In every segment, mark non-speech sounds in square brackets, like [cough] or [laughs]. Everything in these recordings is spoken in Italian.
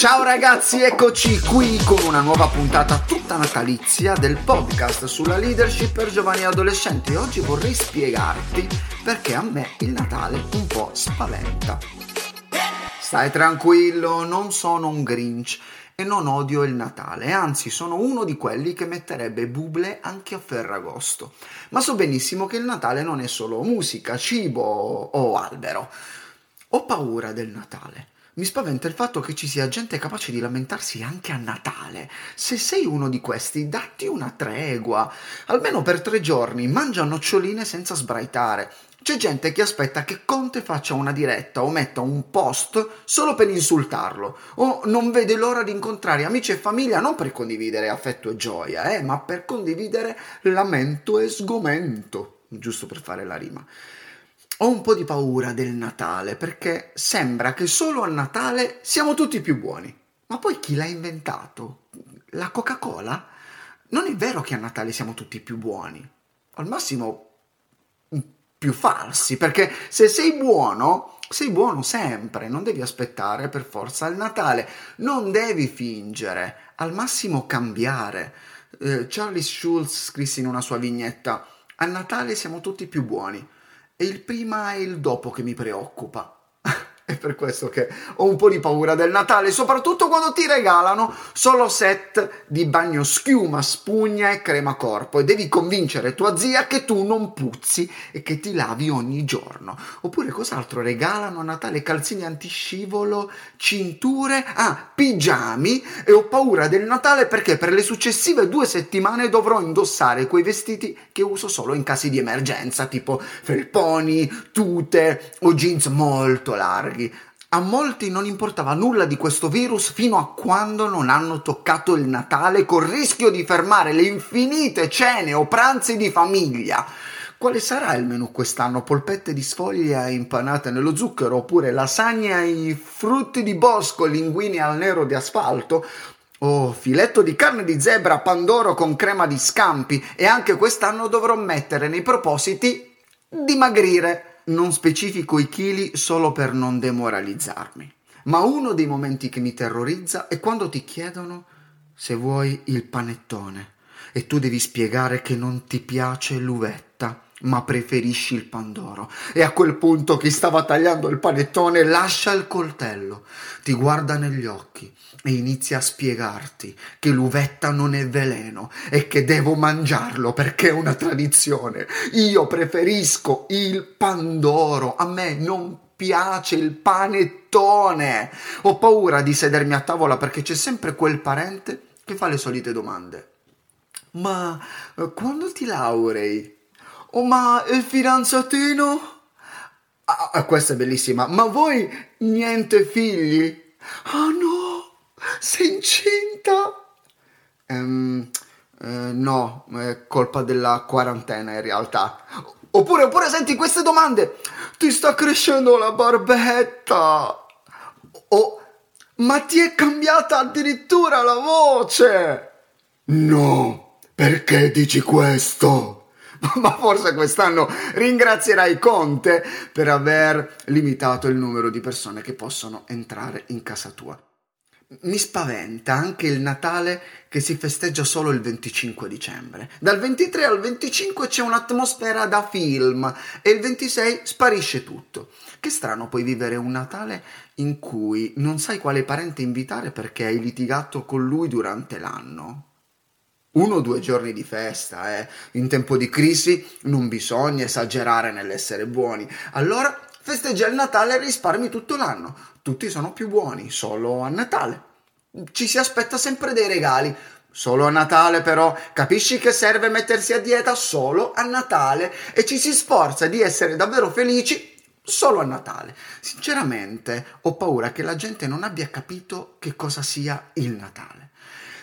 Ciao ragazzi, eccoci qui con una nuova puntata tutta natalizia del podcast sulla leadership per giovani e adolescenti. Oggi vorrei spiegarti perché a me il Natale un po' spaventa. Stai tranquillo, non sono un Grinch e non odio il Natale, anzi sono uno di quelli che metterebbe buble anche a Ferragosto. Ma so benissimo che il Natale non è solo musica, cibo o albero. Ho paura del Natale. Mi spaventa il fatto che ci sia gente capace di lamentarsi anche a Natale. Se sei uno di questi, datti una tregua. Almeno per tre giorni, mangia noccioline senza sbraitare. C'è gente che aspetta che Conte faccia una diretta o metta un post solo per insultarlo, o non vede l'ora di incontrare amici e famiglia non per condividere affetto e gioia, eh, ma per condividere lamento e sgomento, giusto per fare la rima. Ho un po' di paura del Natale perché sembra che solo a Natale siamo tutti più buoni. Ma poi chi l'ha inventato? La Coca-Cola? Non è vero che a Natale siamo tutti più buoni. Al massimo più falsi, perché se sei buono, sei buono sempre, non devi aspettare per forza il Natale, non devi fingere, al massimo cambiare. Eh, Charlie Schulz scrisse in una sua vignetta, a Natale siamo tutti più buoni, è il prima e il dopo che mi preoccupa. È per questo che ho un po' di paura del Natale, soprattutto quando ti regalano solo set di bagno schiuma, spugna e crema corpo e devi convincere tua zia che tu non puzzi e che ti lavi ogni giorno. Oppure cos'altro regalano a Natale? Calzini antiscivolo, cinture, ah, pigiami e ho paura del Natale perché per le successive due settimane dovrò indossare quei vestiti che uso solo in casi di emergenza, tipo felponi, tute o jeans molto larghi larghi. A molti non importava nulla di questo virus fino a quando non hanno toccato il Natale col rischio di fermare le infinite cene o pranzi di famiglia. Quale sarà il menù quest'anno? Polpette di sfoglia impanate nello zucchero oppure lasagne ai frutti di bosco, linguini al nero di asfalto? Oh, filetto di carne di zebra pandoro con crema di scampi e anche quest'anno dovrò mettere nei propositi dimagrire non specifico i chili solo per non demoralizzarmi, ma uno dei momenti che mi terrorizza è quando ti chiedono se vuoi il panettone e tu devi spiegare che non ti piace l'uvetta, ma preferisci il pandoro. E a quel punto chi stava tagliando il panettone lascia il coltello, ti guarda negli occhi e inizia a spiegarti che l'uvetta non è veleno e che devo mangiarlo perché è una tradizione. Io preferisco il pandoro, a me non piace il panettone. Ho paura di sedermi a tavola perché c'è sempre quel parente che fa le solite domande. Ma eh, quando ti laurei? Oh, ma il fidanzatino? Ah, ah, questa è bellissima. Ma voi niente figli? Ah oh, no, sei incinta? Um, eh, no, è colpa della quarantena in realtà. Oppure, oppure senti queste domande. Ti sta crescendo la barbetta. Oh, ma ti è cambiata addirittura la voce. No, perché dici questo? [laughs] ma forse quest'anno ringrazierai Conte per aver limitato il numero di persone che possono entrare in casa tua. Mi spaventa anche il Natale che si festeggia solo il 25 dicembre. Dal 23 al 25 c'è un'atmosfera da film e il 26 sparisce tutto. Che strano poi vivere un Natale in cui non sai quale parente invitare perché hai litigato con lui durante l'anno uno o due giorni di festa, eh. In tempo di crisi non bisogna esagerare nell'essere buoni. Allora festeggia il Natale e risparmi tutto l'anno. Tutti sono più buoni, solo a Natale. Ci si aspetta sempre dei regali. Solo a Natale però, capisci che serve mettersi a dieta solo a Natale e ci si sforza di essere davvero felici solo a Natale. Sinceramente ho paura che la gente non abbia capito che cosa sia il Natale.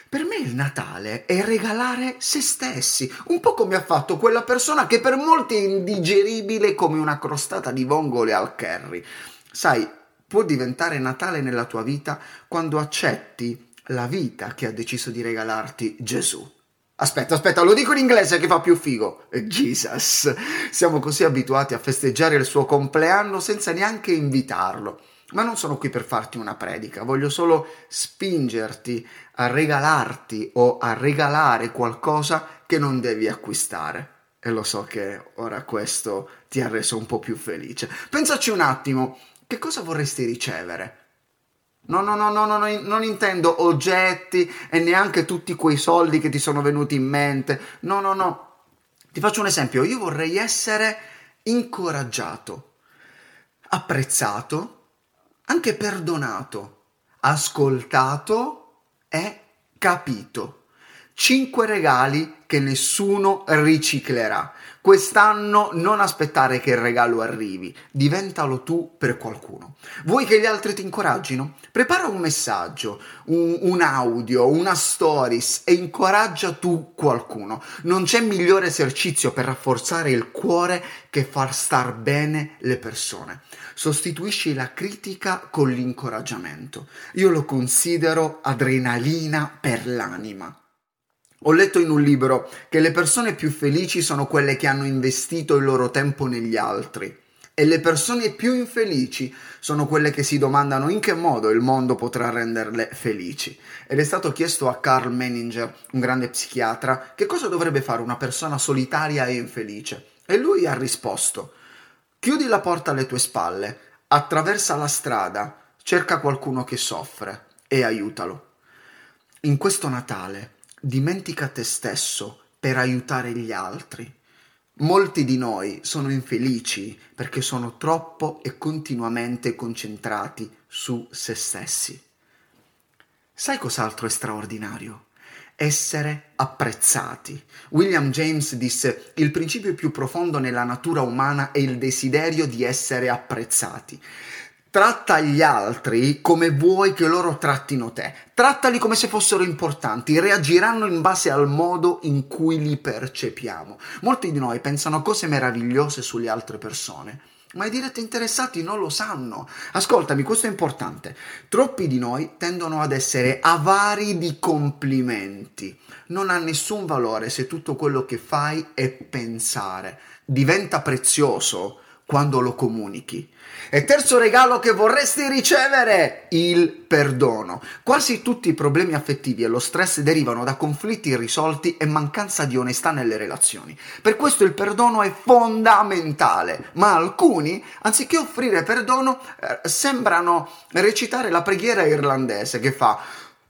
Per me il Natale è regalare se stessi, un po' come ha fatto quella persona che per molti è indigeribile come una crostata di vongole al curry. Sai, può diventare Natale nella tua vita quando accetti la vita che ha deciso di regalarti Gesù. Aspetta, aspetta, lo dico in inglese che fa più figo. Jesus. Siamo così abituati a festeggiare il suo compleanno senza neanche invitarlo. Ma non sono qui per farti una predica, voglio solo spingerti a regalarti o a regalare qualcosa che non devi acquistare. E lo so che ora questo ti ha reso un po' più felice. Pensaci un attimo, che cosa vorresti ricevere? No, no, no, no, no, non intendo oggetti e neanche tutti quei soldi che ti sono venuti in mente. No, no, no. Ti faccio un esempio. Io vorrei essere incoraggiato, apprezzato, anche perdonato, ascoltato e capito. Cinque regali che nessuno riciclerà. Quest'anno non aspettare che il regalo arrivi, diventalo tu per qualcuno. Vuoi che gli altri ti incoraggino? Prepara un messaggio, un, un, audio, una stories e incoraggia tu qualcuno. Non c'è migliore esercizio per rafforzare il cuore che far star bene le persone. Sostituisci la critica con l'incoraggiamento. Io lo considero adrenalina per l'anima. Ho letto in un libro che le persone più felici sono quelle che hanno investito il loro tempo negli altri e le persone più infelici sono quelle che si domandano in che modo il mondo potrà renderle felici. Ed è stato chiesto a Carl Menninger, un grande psichiatra, che cosa dovrebbe fare una persona solitaria e infelice. E lui ha risposto: Chiudi la porta alle tue spalle, attraversa la strada, cerca qualcuno che soffre e aiutalo. In questo Natale dimentica te stesso per aiutare gli altri. Molti di noi sono infelici perché sono troppo e continuamente concentrati su se stessi. Sai cos'altro è straordinario? Essere apprezzati. William James disse il principio più profondo nella natura umana è il desiderio di essere apprezzati. Tratta gli altri come vuoi che loro trattino te. Trattali come se fossero importanti, reagiranno in base al modo in cui li percepiamo. Molti di noi pensano cose meravigliose sulle altre persone, ma i diretti interessati non lo sanno. Ascoltami, questo è importante. Troppi di noi tendono ad essere avari di complimenti. Non ha nessun valore se tutto quello che fai è pensare. Diventa prezioso quando lo comunichi. E terzo regalo che vorresti ricevere, il perdono. Quasi tutti i problemi affettivi e lo stress derivano da conflitti irrisolti e mancanza di onestà nelle relazioni. Per questo il perdono è fondamentale, ma alcuni, anziché offrire perdono, eh, sembrano recitare la preghiera irlandese che fa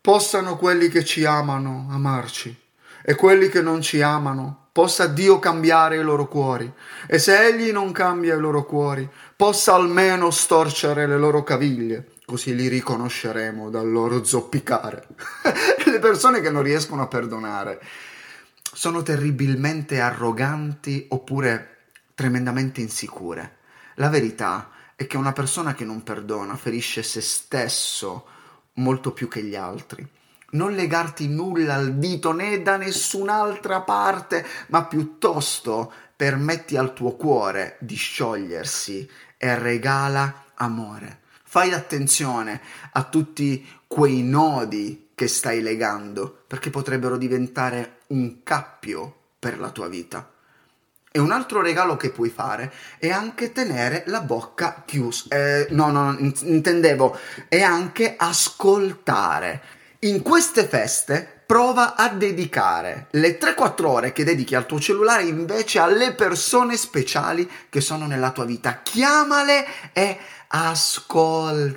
possano quelli che ci amano amarci e quelli che non ci amano possa Dio cambiare i loro cuori e se Egli non cambia i loro cuori, possa almeno storcere le loro caviglie, così li riconosceremo dal loro zoppicare. [laughs] le persone che non riescono a perdonare sono terribilmente arroganti oppure tremendamente insicure. La verità è che una persona che non perdona ferisce se stesso molto più che gli altri non legarti nulla al dito né da nessun'altra parte, ma piuttosto permetti al tuo cuore di sciogliersi e regala amore. Fai attenzione a tutti quei nodi che stai legando, perché potrebbero diventare un cappio per la tua vita. E un altro regalo che puoi fare è anche tenere la bocca chiusa. Eh, no, no, intendevo, è anche ascoltare. In queste feste prova a dedicare le 3-4 ore che dedichi al tuo cellulare invece alle persone speciali che sono nella tua vita. Chiamale e ascoltale.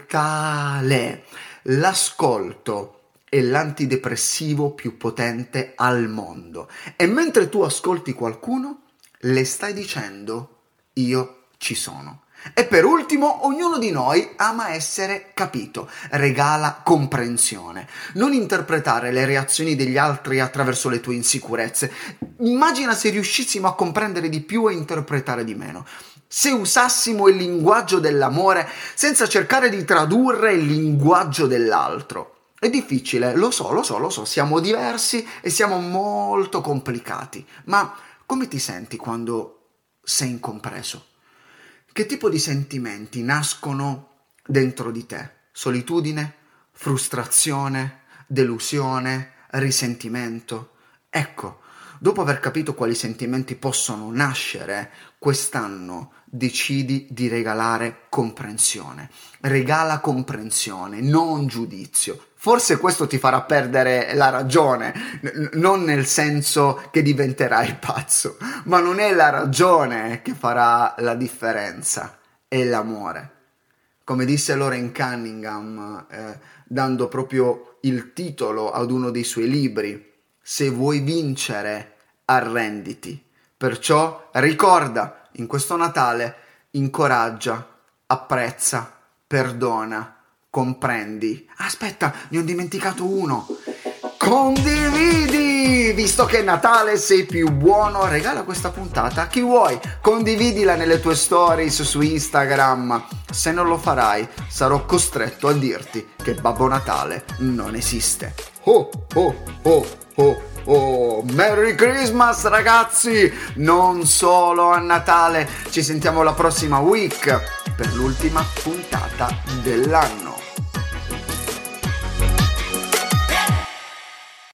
L'ascolto è l'antidepressivo più potente al mondo. E mentre tu ascolti qualcuno, le stai dicendo io ci sono. E per ultimo, ognuno di noi ama essere capito, regala comprensione. Non interpretare le reazioni degli altri attraverso le tue insicurezze. Immagina se riuscissimo a comprendere di più e interpretare di meno. Se usassimo il linguaggio dell'amore senza cercare di tradurre il linguaggio dell'altro. È difficile, lo so, lo so, lo so, siamo diversi e siamo molto complicati. Ma come ti senti quando sei incompreso? Che tipo di sentimenti nascono dentro di te? Solitudine, frustrazione, delusione, risentimento? Ecco, Dopo aver capito quali sentimenti possono nascere, quest'anno decidi di regalare comprensione. Regala comprensione, non giudizio. Forse questo ti farà perdere la ragione, n- non nel senso che diventerai [laughs] pazzo, ma non è la ragione che farà la differenza, è l'amore. Come disse Lauren Cunningham, eh, dando proprio il titolo ad uno dei suoi libri, se vuoi vincere, arrenditi. Perciò ricorda, in questo Natale, incoraggia, apprezza, perdona, comprendi. Aspetta, ne ho dimenticato uno. Condividi! Visto che è Natale sei più buono, regala questa puntata a chi vuoi. Condividila nelle tue stories su Instagram. Se non lo farai, sarò costretto a dirti che Babbo Natale non esiste. Oh, oh, oh, oh. Oh, Merry Christmas ragazzi! Non solo a Natale, ci sentiamo la prossima week per l'ultima puntata dell'anno.